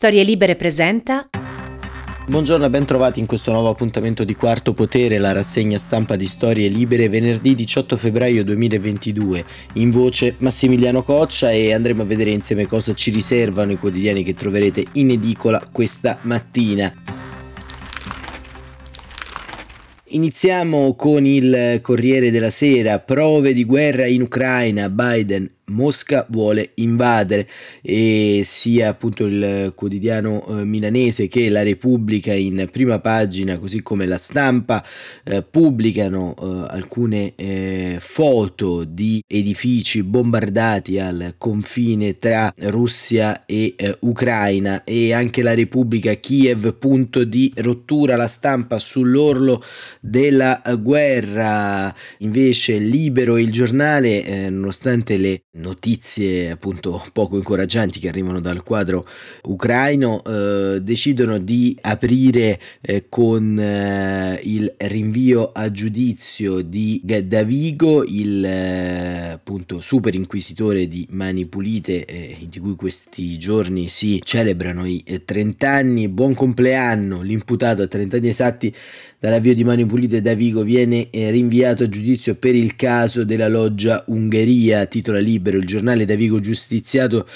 Storie Libere presenta. Buongiorno e ben trovati in questo nuovo appuntamento di Quarto Potere, la rassegna stampa di Storie Libere, venerdì 18 febbraio 2022. In voce Massimiliano Coccia e andremo a vedere insieme cosa ci riservano i quotidiani che troverete in edicola questa mattina. Iniziamo con il Corriere della Sera, prove di guerra in Ucraina, Biden Mosca vuole invadere. E sia appunto il quotidiano eh, milanese che la Repubblica in prima pagina così come la stampa eh, pubblicano eh, alcune eh, foto di edifici bombardati al confine tra Russia e eh, Ucraina. E anche la Repubblica Kiev punto di rottura la stampa sull'orlo della guerra. Invece libero il giornale eh, nonostante le notizie appunto poco incoraggianti che arrivano dal quadro ucraino eh, decidono di aprire eh, con eh, il rinvio a giudizio di Davigo il eh, appunto super inquisitore di Mani Pulite eh, di cui questi giorni si celebrano i 30 eh, anni buon compleanno l'imputato a 30 anni esatti dall'avvio di Mani Pulite Davigo viene rinviato a giudizio per il caso della loggia Ungheria. Titola libero il giornale Davigo giustiziato,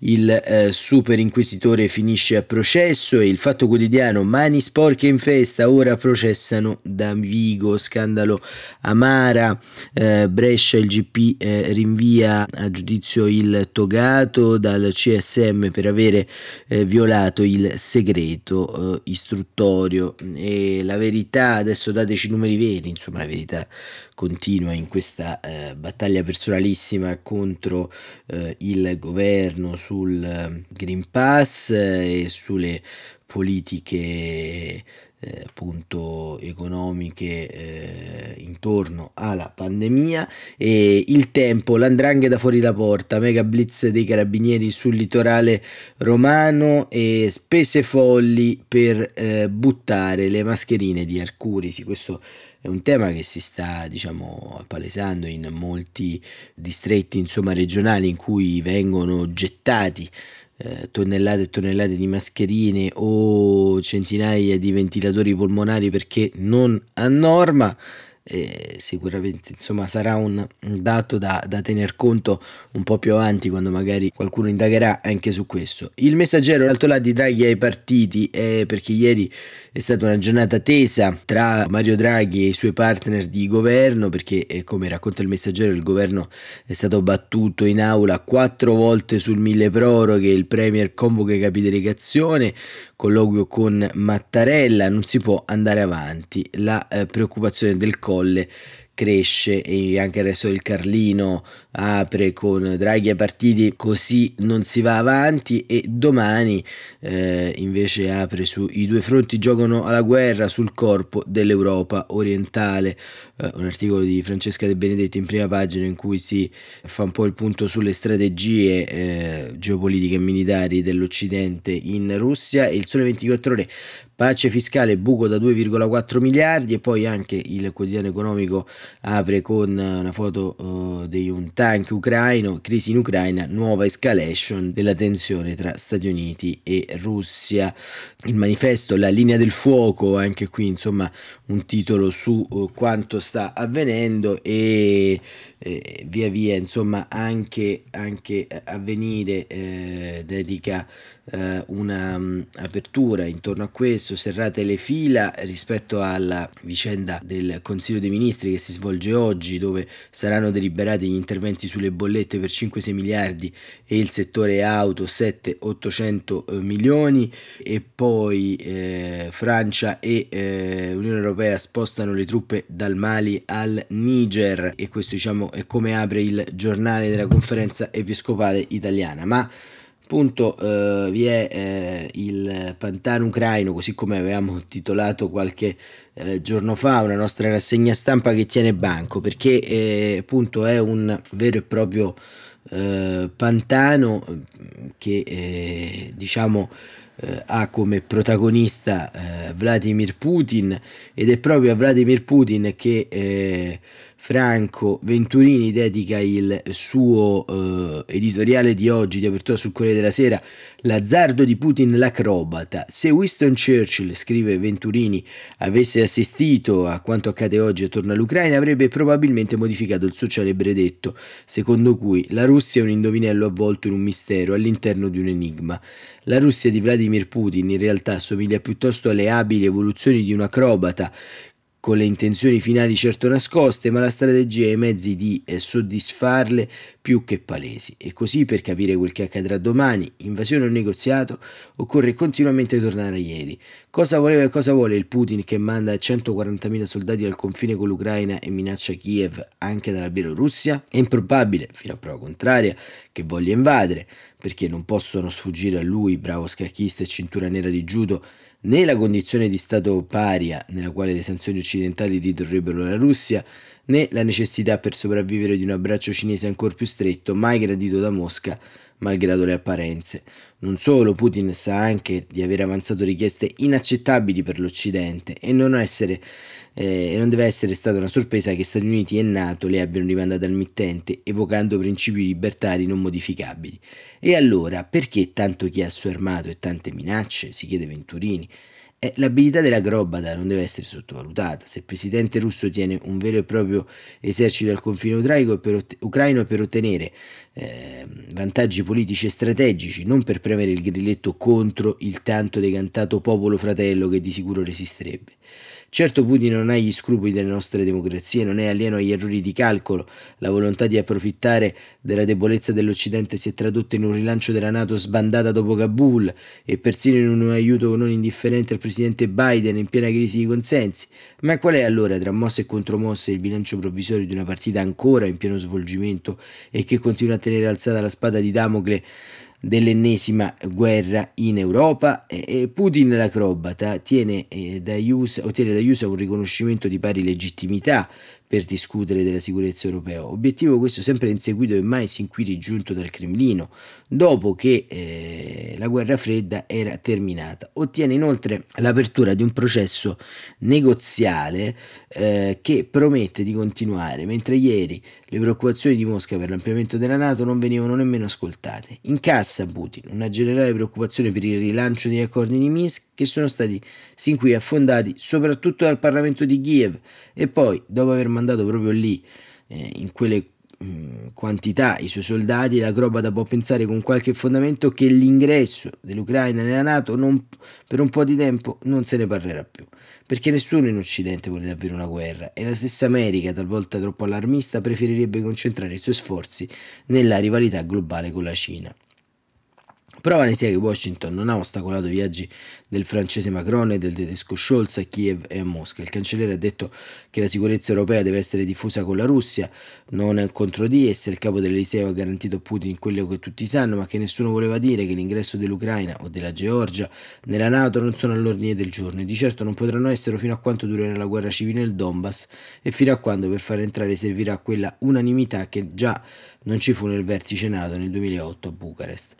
il eh, super inquisitore finisce a processo e il Fatto Quotidiano mani sporche in festa, ora processano Davigo, scandalo Amara, eh, Brescia il GP eh, rinvia a giudizio il togato dal CSM per avere eh, violato il segreto eh, istruttorio. E la verità, adesso dateci i numeri veri, insomma la verità continua in questa eh, battaglia personalissima contro eh, il governo sul eh, Green Pass eh, e sulle politiche eh, appunto economiche eh, intorno alla pandemia. E il tempo l'andrangheta fuori la porta mega blitz dei carabinieri sul litorale romano e spese folli per eh, buttare le mascherine di Arcurisi questo è un tema che si sta diciamo appalesando in molti distretti insomma regionali in cui vengono gettati eh, tonnellate e tonnellate di mascherine o centinaia di ventilatori polmonari perché non a norma eh, sicuramente insomma sarà un, dato da, da, tener conto un po' più avanti quando magari qualcuno indagherà anche su questo. Il messaggero l'alto là di Draghi ai partiti è perché ieri è stata una giornata tesa tra Mario Draghi e i suoi partner di governo perché eh, come racconta il messaggero il governo è stato battuto in aula quattro volte sul mille proroghe il premier convoca i capi delegazione colloquio con Mattarella non si può andare avanti. La eh, preoccupazione del colle cresce e anche adesso il Carlino apre con Draghi ai partiti così non si va avanti e domani eh, invece apre sui due fronti giocano alla guerra sul corpo dell'Europa orientale. Eh, un articolo di Francesca De Benedetti in prima pagina in cui si fa un po' il punto sulle strategie eh, geopolitiche e militari dell'Occidente in Russia e il Sole 24 ore pace fiscale buco da 2,4 miliardi e poi anche il quotidiano economico apre con una foto uh, di un tank ucraino, crisi in Ucraina, nuova escalation della tensione tra Stati Uniti e Russia. Il manifesto La linea del fuoco, anche qui insomma un titolo su uh, quanto sta avvenendo e eh, via via insomma anche, anche avvenire eh, dedica eh, una um, apertura intorno a questo, serrate le fila rispetto alla vicenda del Consiglio dei Ministri che si svolge oggi dove saranno deliberati gli interventi sulle bollette per 5-6 miliardi e il settore auto 7-800 eh, milioni. E poi eh, Francia e eh, Unione Europea spostano le truppe dal Mali al Niger. E questo diciamo è come apre il giornale della conferenza episcopale italiana. Ma appunto eh, vi è eh, il pantano ucraino, così come avevamo titolato qualche eh, giorno fa, una nostra rassegna stampa che tiene banco, perché eh, appunto è un vero e proprio eh, pantano che eh, diciamo ha come protagonista Vladimir Putin ed è proprio a Vladimir Putin che Franco Venturini dedica il suo eh, editoriale di oggi di apertura sul Corriere della Sera L'azzardo di Putin l'acrobata. Se Winston Churchill, scrive Venturini, avesse assistito a quanto accade oggi attorno all'Ucraina, avrebbe probabilmente modificato il suo celebre detto, secondo cui la Russia è un indovinello avvolto in un mistero all'interno di un enigma. La Russia di Vladimir Putin in realtà somiglia piuttosto alle abili evoluzioni di un acrobata con le intenzioni finali certo nascoste, ma la strategia e i mezzi di eh, soddisfarle più che palesi. E così, per capire quel che accadrà domani, invasione o negoziato, occorre continuamente tornare a ieri. Cosa voleva e cosa vuole il Putin che manda 140.000 soldati al confine con l'Ucraina e minaccia Kiev anche dalla Bielorussia? È improbabile, fino a prova contraria, che voglia invadere, perché non possono sfuggire a lui, bravo scacchista e cintura nera di judo, né la condizione di stato paria nella quale le sanzioni occidentali ridurrebbero la Russia, né la necessità per sopravvivere di un abbraccio cinese ancora più stretto, mai gradito da Mosca, malgrado le apparenze. Non solo, Putin sa anche di aver avanzato richieste inaccettabili per l'Occidente e non, essere, eh, non deve essere stata una sorpresa che Stati Uniti e Nato le abbiano rimandate al mittente, evocando principi libertari non modificabili. E allora, perché tanto chiasso armato e tante minacce? si chiede Venturini. Eh, l'abilità dell'acrobata non deve essere sottovalutata. Se il presidente russo tiene un vero e proprio esercito al confine ucraino per, ucraino per ottenere eh, vantaggi politici e strategici, non per premere il grilletto contro il tanto decantato popolo fratello che di sicuro resisterebbe. Certo Putin non ha gli scrupoli delle nostre democrazie, non è alieno agli errori di calcolo, la volontà di approfittare della debolezza dell'Occidente si è tradotta in un rilancio della Nato sbandata dopo Kabul e persino in un aiuto non indifferente al presidente Biden in piena crisi di consensi. Ma qual è allora tra mosse e contromosse il bilancio provvisorio di una partita ancora in pieno svolgimento e che continua a tenere alzata la spada di Damocle dell'ennesima guerra in Europa e Putin l'acrobata tiene, eh, da USA, ottiene da USA un riconoscimento di pari legittimità per discutere della sicurezza europea. Obiettivo questo sempre inseguito e mai sin qui raggiunto dal Cremlino, dopo che eh, la guerra fredda era terminata. Ottiene inoltre l'apertura di un processo negoziale eh, che promette di continuare, mentre ieri le preoccupazioni di Mosca per l'ampliamento della Nato non venivano nemmeno ascoltate. Incassa Putin una generale preoccupazione per il rilancio degli accordi di Minsk che sono stati sin qui affondati soprattutto dal Parlamento di Kiev e poi, dopo aver mandato proprio lì, eh, in quelle quantità i suoi soldati, l'acrobata può pensare con qualche fondamento che l'ingresso dell'Ucraina nella Nato non, per un po' di tempo non se ne parlerà più, perché nessuno in Occidente vuole davvero una guerra e la stessa America, talvolta troppo allarmista, preferirebbe concentrare i suoi sforzi nella rivalità globale con la Cina. Prova ne sia che Washington non ha ostacolato i viaggi del francese Macron e del tedesco Scholz a Kiev e a Mosca. Il cancelliere ha detto che la sicurezza europea deve essere diffusa con la Russia, non contro di essa. Il capo dell'Eliseo ha garantito a Putin quello che tutti sanno, ma che nessuno voleva dire che l'ingresso dell'Ucraina o della Georgia nella Nato non sono all'ordine del giorno e di certo non potranno essere fino a quanto durerà la guerra civile nel Donbass e fino a quando per far entrare servirà quella unanimità che già non ci fu nel vertice NATO nel 2008 a Bucarest.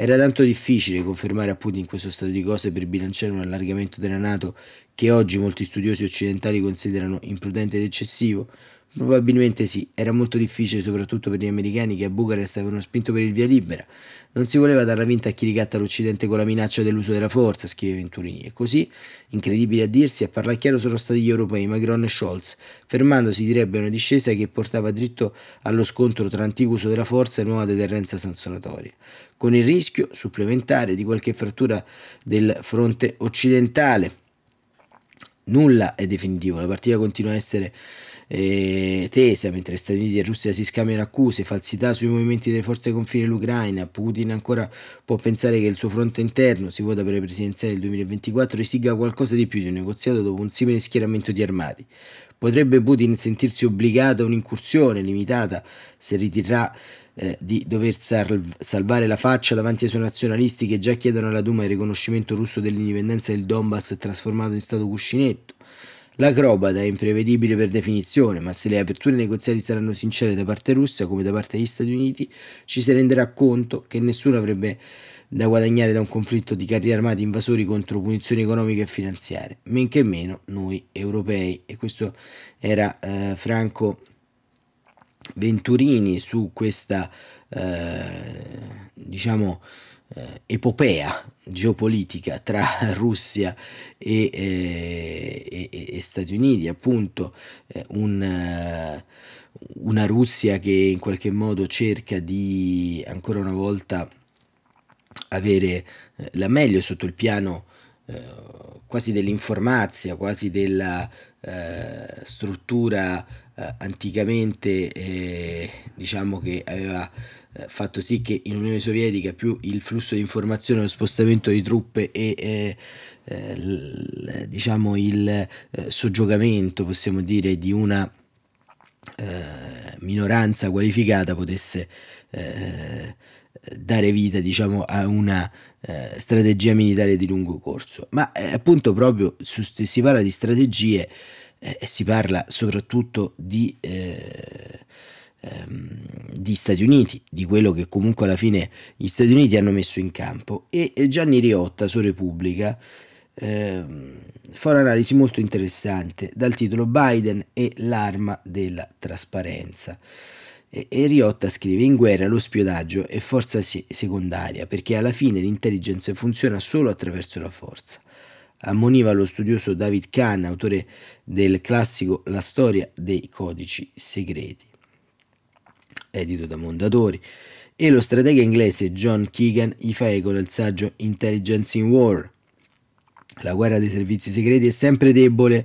Era tanto difficile confermare a Putin questo stato di cose per bilanciare un allargamento della Nato che oggi molti studiosi occidentali considerano imprudente ed eccessivo? Probabilmente sì, era molto difficile soprattutto per gli americani che a Bucarest avevano spinto per il via libera. Non si voleva darla vinta a chi ricatta l'Occidente con la minaccia dell'uso della forza, scrive Venturini. E così, incredibile a dirsi, a parlare chiaro sono stati gli europei, Macron e Scholz, fermandosi direbbe una discesa che portava dritto allo scontro tra antico uso della forza e nuova deterrenza sanzionatoria, con il rischio supplementare di qualche frattura del fronte occidentale. Nulla è definitivo, la partita continua a essere eh, tesa, mentre Stati Uniti e Russia si scambiano accuse, falsità sui movimenti delle forze confine dell'Ucraina, Putin ancora può pensare che il suo fronte interno, si vota per le presidenziali del 2024, esiga qualcosa di più di un negoziato dopo un simile schieramento di armati. Potrebbe Putin sentirsi obbligato a un'incursione limitata se ritirerà eh, di dover salv- salvare la faccia davanti ai suoi nazionalisti che già chiedono alla Duma il riconoscimento russo dell'indipendenza del Donbass trasformato in stato cuscinetto. L'acrobata è imprevedibile per definizione, ma se le aperture negoziali saranno sincere da parte russa come da parte degli Stati Uniti, ci si renderà conto che nessuno avrebbe da guadagnare da un conflitto di carri armati invasori contro punizioni economiche e finanziarie, men che meno noi europei. E questo era eh, Franco Venturini su questa eh, diciamo epopea geopolitica tra Russia e, eh, e, e, Stati Uniti, appunto eh, un, eh, una Russia che in qualche modo cerca di ancora una volta avere eh, la meglio sotto il piano quasi dell'informazia, quasi della struttura anticamente diciamo che aveva eh, fatto sì che in Unione Sovietica più il flusso di informazione, lo spostamento di truppe e eh, eh, diciamo il eh, soggiogamento, possiamo dire, di una eh, minoranza qualificata potesse eh, dare vita diciamo, a una strategia militare di lungo corso. Ma appunto proprio su, si parla di strategie si parla soprattutto di ehm, di Stati Uniti, di quello che comunque alla fine gli Stati Uniti hanno messo in campo. E Gianni Riotta su Repubblica ehm, fa un'analisi molto interessante dal titolo Biden e l'arma della trasparenza. E, Riotta scrive: In guerra lo spionaggio è forza secondaria perché alla fine l'intelligence funziona solo attraverso la forza ammoniva lo studioso David Kahn, autore del classico La storia dei codici segreti edito da Mondadori, e lo stratega inglese John Keegan gli fa eco nel saggio Intelligence in War. La guerra dei servizi segreti è sempre debole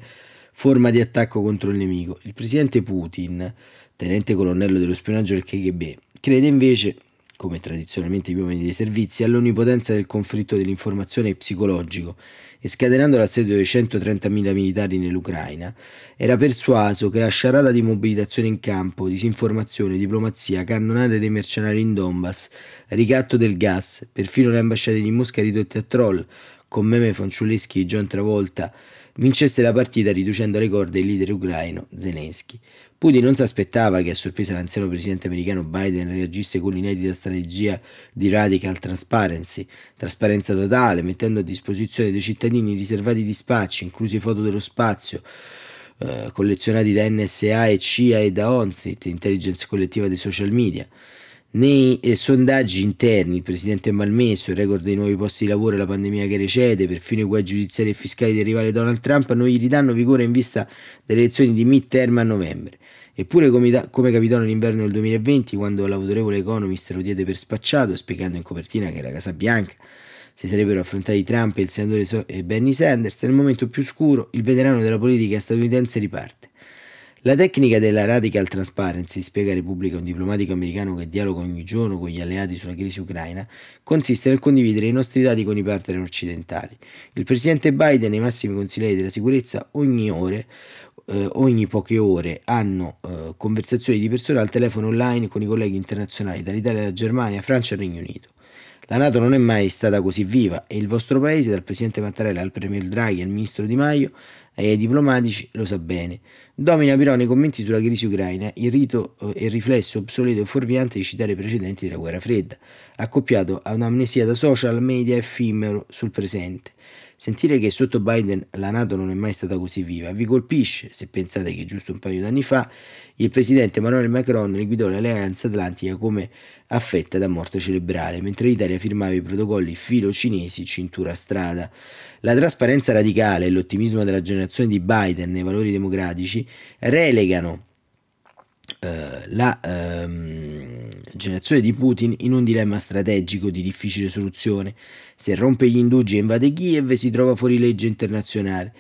forma di attacco contro il nemico. Il presidente Putin, tenente colonnello dello spionaggio del KGB, crede invece come tradizionalmente gli uomini dei servizi, all'onnipotenza del conflitto dell'informazione psicologico e scatenando l'assedio dei 130.000 militari nell'Ucraina, era persuaso che la sciarada di mobilitazione in campo, disinformazione, diplomazia, cannonate dei mercenari in Donbass, ricatto del gas, perfino le ambasciate di Mosca ridotte a troll, con meme fanciulleschi di John Travolta, vincesse la partita riducendo alle corde il leader ucraino Zelensky. Putin non si aspettava che a sorpresa l'anziano presidente americano Biden reagisse con l'inedita strategia di radical transparency, trasparenza totale, mettendo a disposizione dei cittadini riservati dispacci, inclusi foto dello spazio, eh, collezionati da NSA e CIA e da ONSIT, intelligence collettiva dei social media. Nei eh, sondaggi interni il presidente è malmesso, il record dei nuovi posti di lavoro e la pandemia che recede, perfino i guai giudiziari e fiscali del rivale Donald Trump non gli ridanno vigore in vista delle elezioni di midterm a novembre. Eppure, come, come capitò nell'inverno del 2020, quando l'autorevole Economist lo diede per spacciato, spiegando in copertina che la Casa Bianca si sarebbero affrontati Trump e il senatore e Bernie Sanders, nel momento più scuro il veterano della politica statunitense riparte. La tecnica della radical transparency, spiega Repubblica un diplomatico americano che dialoga ogni giorno con gli alleati sulla crisi ucraina, consiste nel condividere i nostri dati con i partner occidentali. Il presidente Biden e i massimi consiglieri della sicurezza ogni ore eh, ogni poche ore hanno eh, conversazioni di persone al telefono online con i colleghi internazionali dall'Italia alla Germania, Francia e Regno Unito. La Nato non è mai stata così viva e il vostro paese, dal presidente Mattarella al premier Draghi al ministro Di Maio e ai diplomatici, lo sa bene. Domina però nei commenti sulla crisi ucraina il rito e il riflesso obsoleto e fuorviante di citare i precedenti della guerra fredda, accoppiato a un'amnesia da social media effimero sul presente. Sentire che sotto Biden la Nato non è mai stata così viva vi colpisce se pensate che giusto un paio d'anni fa il presidente Emmanuel Macron liquidò l'alleanza atlantica come affetta da morte cerebrale, mentre l'Italia firmava i protocolli filo-cinesi cintura strada. La trasparenza radicale e l'ottimismo della generazione di Biden nei valori democratici relegano eh, la ehm, generazione di Putin in un dilemma strategico di difficile soluzione. Se rompe gli indugi e invade Kiev si trova fuori legge internazionale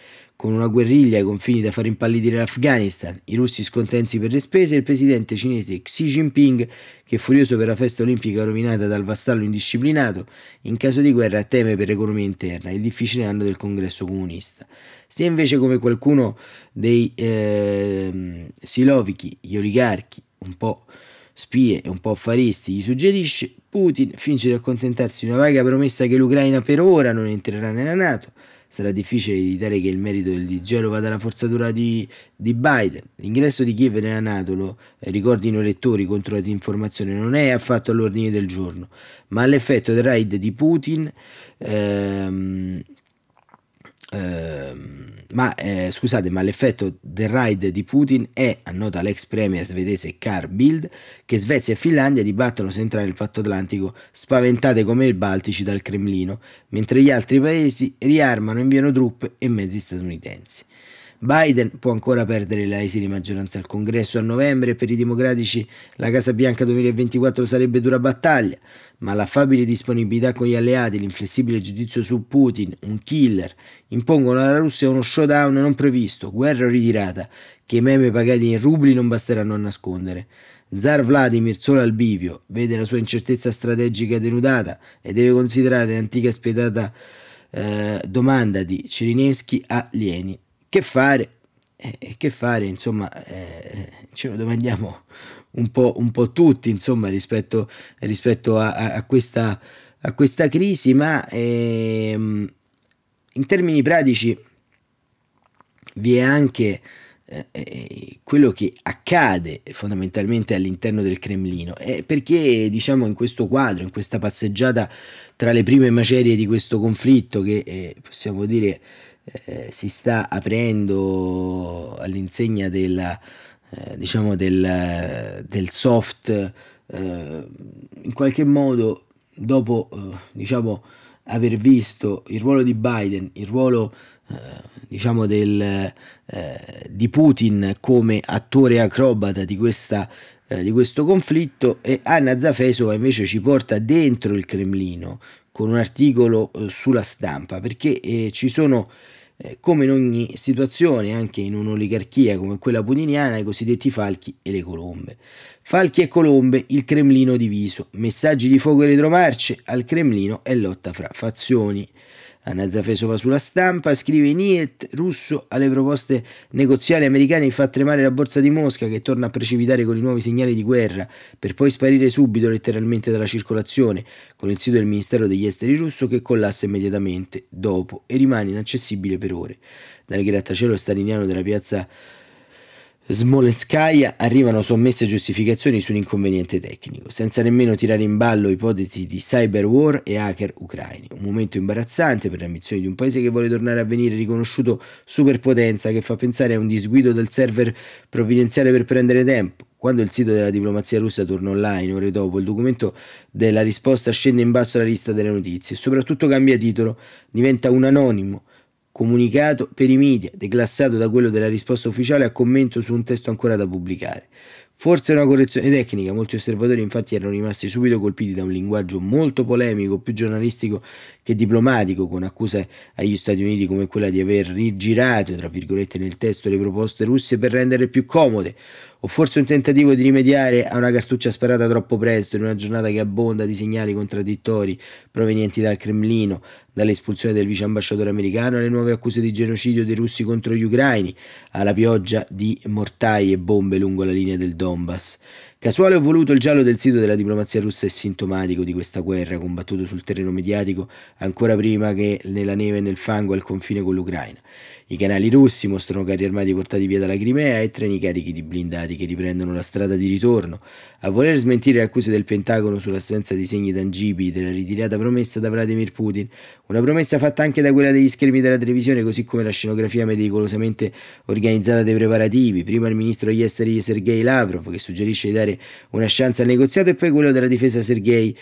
con una guerriglia ai confini da far impallidire l'Afghanistan, i russi scontenti per le spese e il presidente cinese Xi Jinping, che furioso per la festa olimpica rovinata dal vassallo indisciplinato, in caso di guerra teme per l'economia interna il difficile anno del congresso comunista. Sia invece come qualcuno dei eh, silovichi, gli oligarchi, un po' spie e un po' affaristi, gli suggerisce, Putin finge di accontentarsi di una vaga promessa che l'Ucraina per ora non entrerà nella Nato, sarà difficile evitare che il merito del digelo vada alla forzatura di, di Biden. L'ingresso di Kiev nella Nato, lo eh, ricordino i lettori contro la disinformazione, non è affatto all'ordine del giorno, ma all'effetto del raid di Putin ehm, ehm, ma eh, scusate, ma l'effetto del raid di Putin è, annota l'ex premier svedese Carl Bild, che Svezia e Finlandia dibattono se entrare nel patto atlantico spaventate come i Baltici dal Cremlino, mentre gli altri paesi riarmano e inviano truppe e mezzi statunitensi. Biden può ancora perdere la di maggioranza al congresso a novembre e per i democratici la Casa Bianca 2024 sarebbe dura battaglia, ma l'affabile disponibilità con gli alleati, l'inflessibile giudizio su Putin, un killer, impongono alla Russia uno showdown non previsto, guerra ritirata, che i meme pagati in rubli non basteranno a nascondere. Zar Vladimir solo al bivio vede la sua incertezza strategica denudata e deve considerare l'antica spietata eh, domanda di Cirineschi a Lieni che fare? Eh, che fare, insomma, eh, ce lo domandiamo un po', un po tutti, insomma, rispetto, rispetto a, a, questa, a, questa, crisi, ma ehm, in termini pratici vi è anche eh, eh quello che accade fondamentalmente all'interno del Cremlino, eh, perché diciamo in questo quadro, in questa passeggiata tra le prime macerie di questo conflitto che eh, possiamo dire eh, si sta aprendo all'insegna della, eh, diciamo del, del soft eh, in qualche modo dopo eh, diciamo aver visto il ruolo di Biden il ruolo eh, diciamo del, di Putin come attore acrobata di questa di questo conflitto e Anna Zafesova invece ci porta dentro il Cremlino con un articolo eh, sulla stampa perché eh, ci sono eh, come in ogni situazione, anche in un'oligarchia come quella putiniana, i cosiddetti falchi e le colombe. Falchi e colombe, il Cremlino diviso, messaggi di fuoco e retromarce al Cremlino e lotta fra fazioni. Anna Zafesova sulla stampa scrive Niet russo alle proposte negoziali americane fa tremare la borsa di Mosca che torna a precipitare con i nuovi segnali di guerra per poi sparire subito letteralmente dalla circolazione con il sito del Ministero degli Esteri russo che collassa immediatamente dopo e rimane inaccessibile per ore. Dal grattacielo staliniano della piazza Smolenskaya arrivano sommesse giustificazioni su un inconveniente tecnico, senza nemmeno tirare in ballo ipotesi di cyber war e hacker ucraini. Un momento imbarazzante per le ambizioni di un paese che vuole tornare a venire riconosciuto superpotenza che fa pensare a un disguido del server provvidenziale per prendere tempo. Quando il sito della diplomazia russa torna online, ore dopo, il documento della risposta scende in basso alla lista delle notizie e soprattutto cambia titolo, diventa un anonimo comunicato per i media, declassato da quello della risposta ufficiale a commento su un testo ancora da pubblicare. Forse una correzione tecnica, molti osservatori infatti erano rimasti subito colpiti da un linguaggio molto polemico, più giornalistico che diplomatico, con accuse agli Stati Uniti come quella di aver rigirato, tra virgolette, nel testo le proposte russe per renderle più comode, o forse un tentativo di rimediare a una cartuccia sparata troppo presto in una giornata che abbonda di segnali contraddittori provenienti dal Cremlino, dall'espulsione del vice ambasciatore americano alle nuove accuse di genocidio dei russi contro gli ucraini, alla pioggia di mortai e bombe lungo la linea del Donbass. Casuale o voluto il giallo del sito della diplomazia russa è sintomatico di questa guerra combattuta sul terreno mediatico ancora prima che nella neve e nel fango al confine con l'Ucraina. I canali russi mostrano carri armati portati via dalla Crimea e treni carichi di blindati che riprendono la strada di ritorno. A voler smentire le accuse del Pentagono sull'assenza di segni tangibili della ritirata promessa da Vladimir Putin, una promessa fatta anche da quella degli schermi della televisione, così come la scenografia meticolosamente organizzata dei preparativi. Prima il ministro degli esteri Sergei Lavrov, che suggerisce di dare una chance al negoziato, e poi quello della difesa Sergei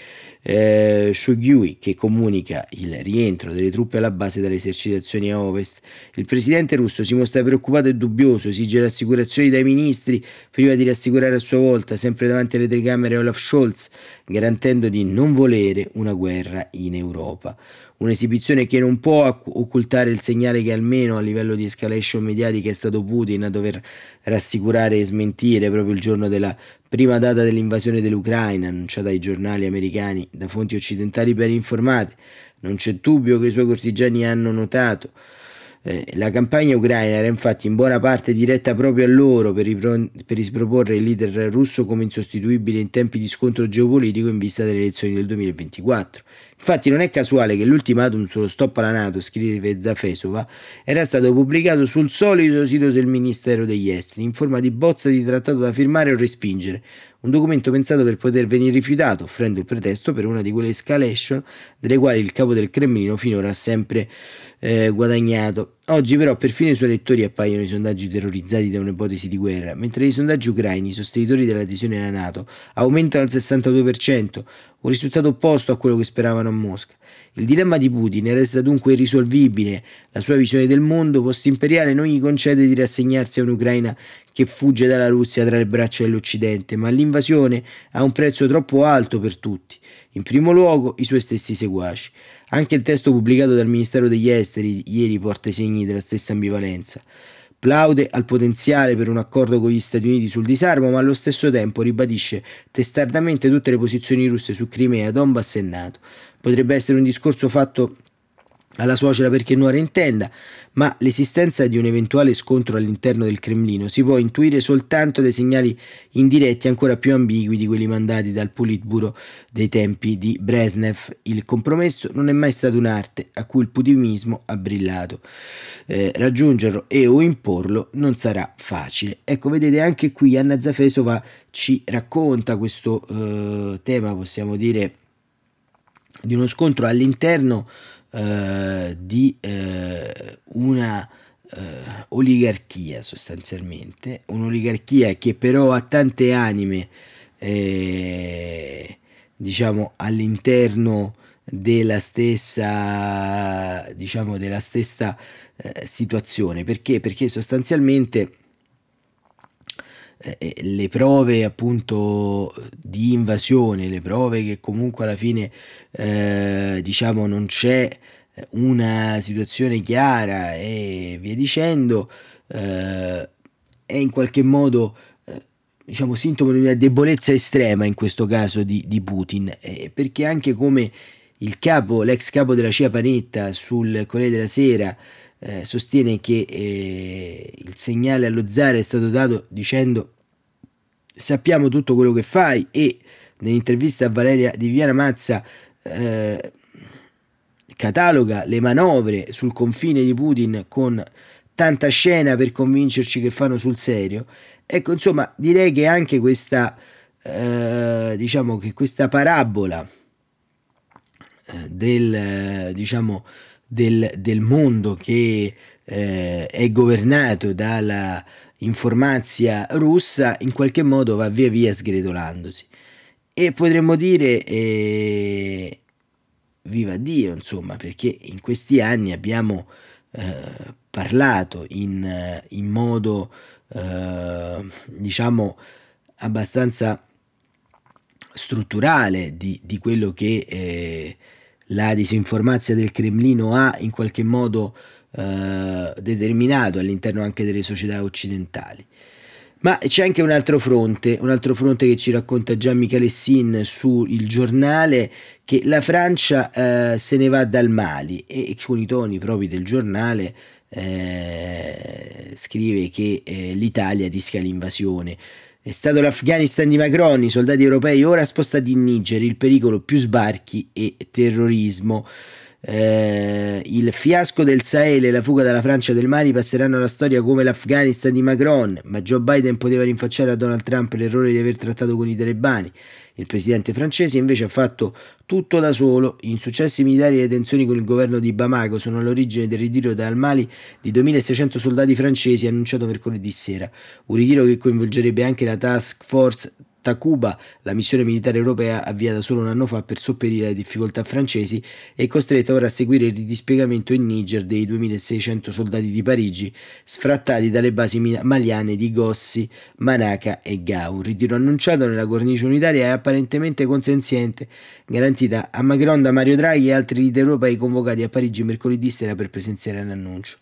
eh, Shoigu, che comunica il rientro delle truppe alla base dalle esercitazioni a ovest. Il presidente russo si mostra preoccupato e dubbioso, esige rassicurazioni dai ministri prima di rassicurare a sua volta, sempre davanti alle telecamere, Olaf Scholz, garantendo di non volere una guerra in Europa. Un'esibizione che non può occultare il segnale che almeno a livello di escalation mediatica è stato Putin a dover rassicurare e smentire proprio il giorno della prima data dell'invasione dell'Ucraina, annunciata ai giornali americani da fonti occidentali ben informate. Non c'è dubbio che i suoi cortigiani hanno notato eh, la campagna ucraina era infatti in buona parte diretta proprio a loro per, ripro- per risproporre il leader russo come insostituibile in tempi di scontro geopolitico in vista delle elezioni del 2024. Infatti non è casuale che l'ultimatum sullo stop alla Nato, scrive Zafesova, era stato pubblicato sul solito sito del Ministero degli Esteri in forma di bozza di trattato da firmare o respingere, un documento pensato per poter venire rifiutato, offrendo il pretesto per una di quelle escalation delle quali il capo del Cremlino finora ha sempre eh, guadagnato. Oggi però perfino i suoi elettori appaiono i sondaggi terrorizzati da un'ipotesi di guerra, mentre i sondaggi ucraini, i sostenitori dell'adesione alla Nato, aumentano al 62%, un risultato opposto a quello che speravano a Mosca. Il dilemma di Putin resta dunque irrisolvibile, la sua visione del mondo post-imperiale non gli concede di rassegnarsi a un'Ucraina che fugge dalla Russia tra le braccia dell'Occidente, ma l'invasione ha un prezzo troppo alto per tutti, in primo luogo i suoi stessi seguaci. Anche il testo pubblicato dal Ministero degli Esteri ieri porta i segni della stessa ambivalenza. Plaude al potenziale per un accordo con gli Stati Uniti sul disarmo, ma allo stesso tempo ribadisce testardamente tutte le posizioni russe su Crimea, Donbass e NATO. Potrebbe essere un discorso fatto alla suocera perché nuora intenda, ma l'esistenza di un eventuale scontro all'interno del Cremlino si può intuire soltanto dai segnali indiretti ancora più ambigui di quelli mandati dal Politburo dei tempi di Brezhnev. Il compromesso non è mai stato un'arte a cui il putinismo ha brillato. Eh, raggiungerlo e o imporlo non sarà facile. Ecco, vedete anche qui Anna Zafesova ci racconta questo eh, tema, possiamo dire, di uno scontro all'interno eh, di eh, una eh, oligarchia sostanzialmente, un'oligarchia che però ha tante anime, eh, diciamo, all'interno della stessa, diciamo, della stessa situazione. Perché? Perché sostanzialmente eh, le prove appunto di invasione, le prove che comunque alla fine eh, diciamo non c'è una situazione chiara e via dicendo, eh, è in qualche modo eh, diciamo sintomo di una debolezza estrema in questo caso di, di Putin, eh, perché anche come il capo, l'ex capo della CIA Panetta sul Corriere della Sera eh, sostiene che eh, il segnale allo zar è stato dato dicendo sappiamo tutto quello che fai e nell'intervista a Valeria di Viana Mazza eh, cataloga le manovre sul confine di Putin con tanta scena per convincerci che fanno sul serio. Ecco, insomma, direi che anche questa, eh, diciamo che questa parabola eh, del, diciamo, del, del mondo che eh, è governato dalla informazia russa in qualche modo va via via sgretolandosi. E potremmo dire eh, viva Dio insomma perché in questi anni abbiamo eh, parlato in, in modo eh, diciamo abbastanza strutturale di, di quello che eh, la disinformazia del Cremlino ha in qualche modo eh, determinato all'interno anche delle società occidentali. Ma c'è anche un altro fronte, un altro fronte che ci racconta Gian Michele Sin su Il Giornale, che la Francia eh, se ne va dal Mali e con i toni propri del giornale eh, scrive che eh, l'Italia rischia l'invasione. È stato l'Afghanistan di Macron, i soldati europei ora spostati in Niger, il pericolo più sbarchi e terrorismo. Eh, il fiasco del Sahel e la fuga dalla Francia del Mali passeranno alla storia come l'Afghanistan di Macron, ma Joe Biden poteva rinfacciare a Donald Trump l'errore di aver trattato con i talebani. Il presidente francese invece ha fatto tutto da solo. Gli insuccessi militari e le tensioni con il governo di Bamako sono all'origine del ritiro dal Mali di 2600 soldati francesi annunciato mercoledì sera, un ritiro che coinvolgerebbe anche la task force Takuba, la missione militare europea avviata solo un anno fa per sopperire alle difficoltà francesi, è costretta ora a seguire il dispiegamento in Niger dei 2600 soldati di Parigi sfrattati dalle basi maliane di Gossi, Manaka e Gao. Un ritiro annunciato nella cornice unitaria è apparentemente consenziente, garantita a Macron da Mario Draghi e altri leader europei convocati a Parigi mercoledì sera per presenziare all'annuncio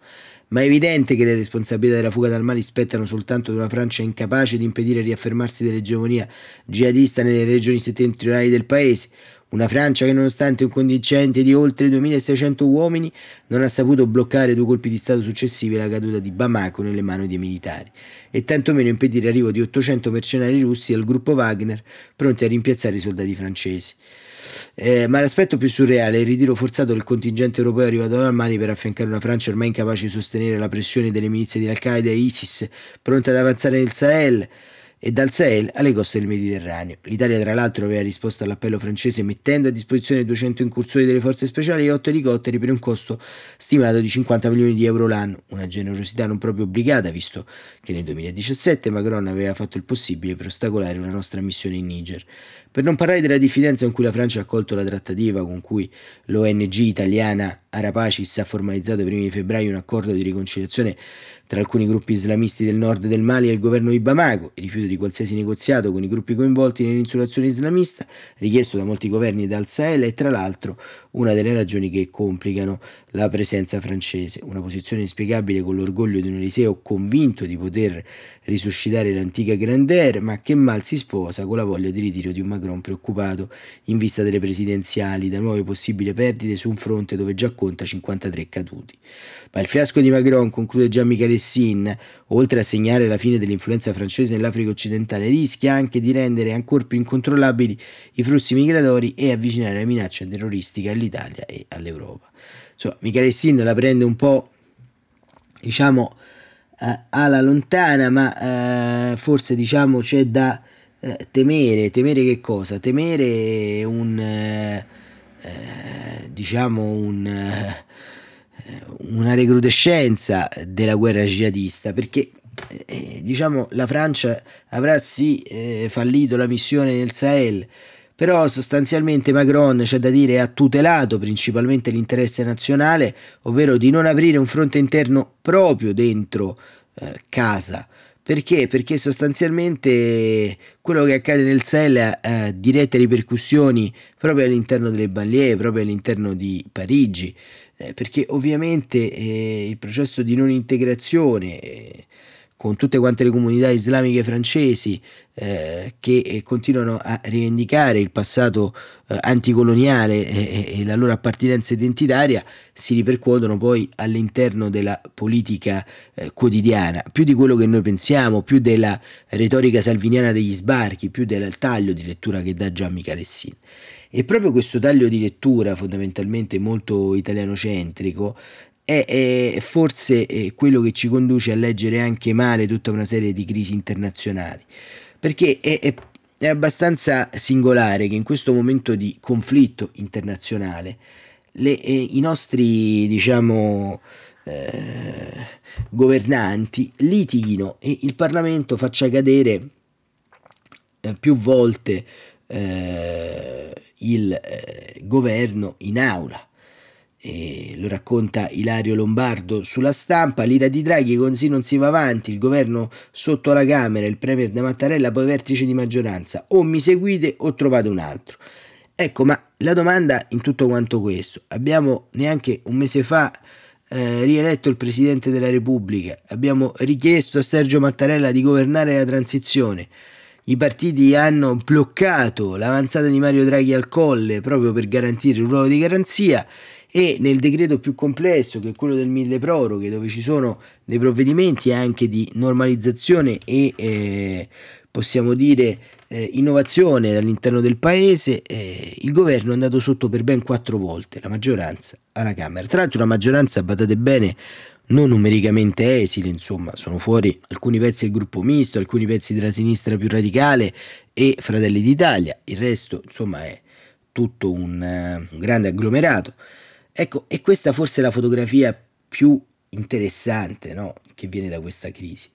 ma è evidente che le responsabilità della fuga dal Mali spettano soltanto ad una Francia incapace di impedire il riaffermarsi dell'egemonia jihadista nelle regioni settentrionali del paese, una Francia che nonostante un contingente di oltre 2600 uomini non ha saputo bloccare due colpi di Stato successivi alla caduta di Bamako nelle mani dei militari e tantomeno impedire l'arrivo di 800 mercenari russi al gruppo Wagner pronti a rimpiazzare i soldati francesi. Eh, ma l'aspetto più surreale è il ritiro forzato del contingente europeo arrivato dal Mali per affiancare una Francia ormai incapace di sostenere la pressione delle milizie di Al-Qaeda e ISIS, pronte ad avanzare nel Sahel. e dal Sahel alle coste del Mediterraneo. L'Italia tra l'altro aveva risposto all'appello francese mettendo a disposizione 200 incursori delle forze speciali e 8 elicotteri per un costo stimato di 50 milioni di euro l'anno, una generosità non proprio obbligata visto che nel 2017 Macron aveva fatto il possibile per ostacolare una nostra missione in Niger. Per non parlare della diffidenza in cui la Francia ha accolto la trattativa con cui l'ONG italiana Arapacis ha formalizzato primi di febbraio un accordo di riconciliazione tra alcuni gruppi islamisti del nord del Mali e il governo di Bamako, il rifiuto di qualsiasi negoziato con i gruppi coinvolti nell'insurazione islamista, richiesto da molti governi dal Sahel, è tra l'altro una delle ragioni che complicano la presenza francese. Una posizione inspiegabile con l'orgoglio di un Eliseo convinto di poter risuscitare l'antica grandeur, ma che mal si sposa con la voglia di ritiro di un Macron preoccupato in vista delle presidenziali da nuove possibili perdite su un fronte dove già conta 53 caduti. Ma il fiasco di Macron, conclude già Michele Sin, oltre a segnare la fine dell'influenza francese nell'Africa occidentale, rischia anche di rendere ancora più incontrollabili i flussi migratori e avvicinare la minaccia terroristica all'Italia e all'Europa. Insomma, Michele Sin la prende un po', diciamo, eh, alla lontana, ma eh, forse diciamo c'è da eh, temere, temere che cosa? Temere un, eh, eh, diciamo un, eh, una recrudescenza della guerra jihadista, perché diciamo la Francia avrà sì fallito la missione nel Sahel, però sostanzialmente Macron c'è da dire ha tutelato principalmente l'interesse nazionale, ovvero di non aprire un fronte interno proprio dentro eh, casa. Perché? Perché sostanzialmente quello che accade nel Sahel ha dirette ripercussioni proprio all'interno delle banlieue, proprio all'interno di Parigi, eh, perché ovviamente eh, il processo di non integrazione eh, con tutte quante le comunità islamiche francesi eh, che eh, continuano a rivendicare il passato eh, anticoloniale e, e, la loro appartenenza identitaria, si ripercuotono poi all'interno della politica eh, quotidiana, più di quello che noi pensiamo, più della retorica salviniana degli sbarchi, più del taglio di lettura che dà Gianni Calessini. E proprio questo taglio di lettura, fondamentalmente molto italianocentrico, è, è forse è quello che ci conduce a leggere anche male tutta una serie di crisi internazionali, perché è, è, è abbastanza singolare che in questo momento di conflitto internazionale le, eh, i nostri, diciamo, eh, governanti litighino e il Parlamento faccia cadere eh, più volte eh, il eh, governo in aula e lo racconta Ilario Lombardo sulla stampa, l'ira di Draghi così non si va avanti, il governo sotto la Camera, il Premier da Mattarella, poi vertice di maggioranza, o mi seguite o trovate un altro. Ecco, ma la domanda in tutto quanto questo, abbiamo neanche un mese fa eh, rieletto il Presidente della Repubblica, abbiamo richiesto a Sergio Mattarella di governare la transizione, i partiti hanno bloccato l'avanzata di Mario Draghi al colle proprio per garantire un ruolo di garanzia e nel decreto più complesso che è quello del mille proroghe dove ci sono dei provvedimenti anche di normalizzazione e eh, possiamo dire eh, innovazione all'interno del paese eh, il governo è andato sotto per ben quattro volte la maggioranza alla Camera tra l'altro una maggioranza badate bene non numericamente esile, insomma, sono fuori alcuni pezzi del gruppo misto, alcuni pezzi della sinistra più radicale e Fratelli d'Italia, il resto, insomma, è tutto un, uh, un grande agglomerato. Ecco, e questa forse è la fotografia più interessante no? che viene da questa crisi.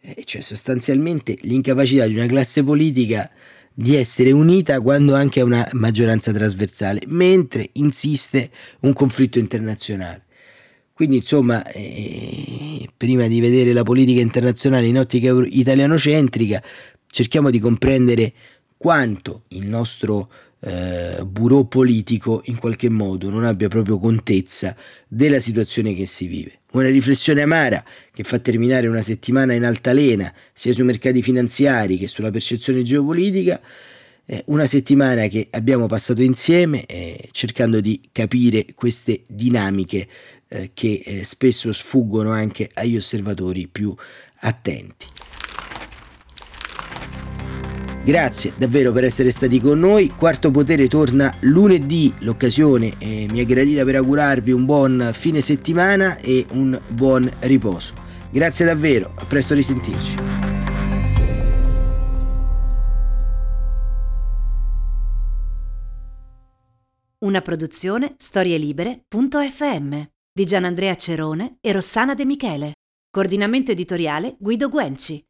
E cioè sostanzialmente l'incapacità di una classe politica di essere unita quando anche ha una maggioranza trasversale, mentre insiste un conflitto internazionale. Quindi insomma, eh, prima di vedere la politica internazionale in ottica italianocentrica, cerchiamo di comprendere quanto il nostro eh, bureau politico in qualche modo non abbia proprio contezza della situazione che si vive. Una riflessione amara che fa terminare una settimana in altalena sia sui mercati finanziari che sulla percezione geopolitica, una settimana che abbiamo passato insieme eh, cercando di capire queste dinamiche eh, che eh, spesso sfuggono anche agli osservatori più attenti. Grazie davvero per essere stati con noi. Quarto Potere torna lunedì, l'occasione eh, mi è gradita per augurarvi un buon fine settimana e un buon riposo. Grazie davvero, a presto risentirci. Una produzione storielibere.fm di Gianandrea Cerone e Rossana De Michele. Coordinamento editoriale Guido Guenci.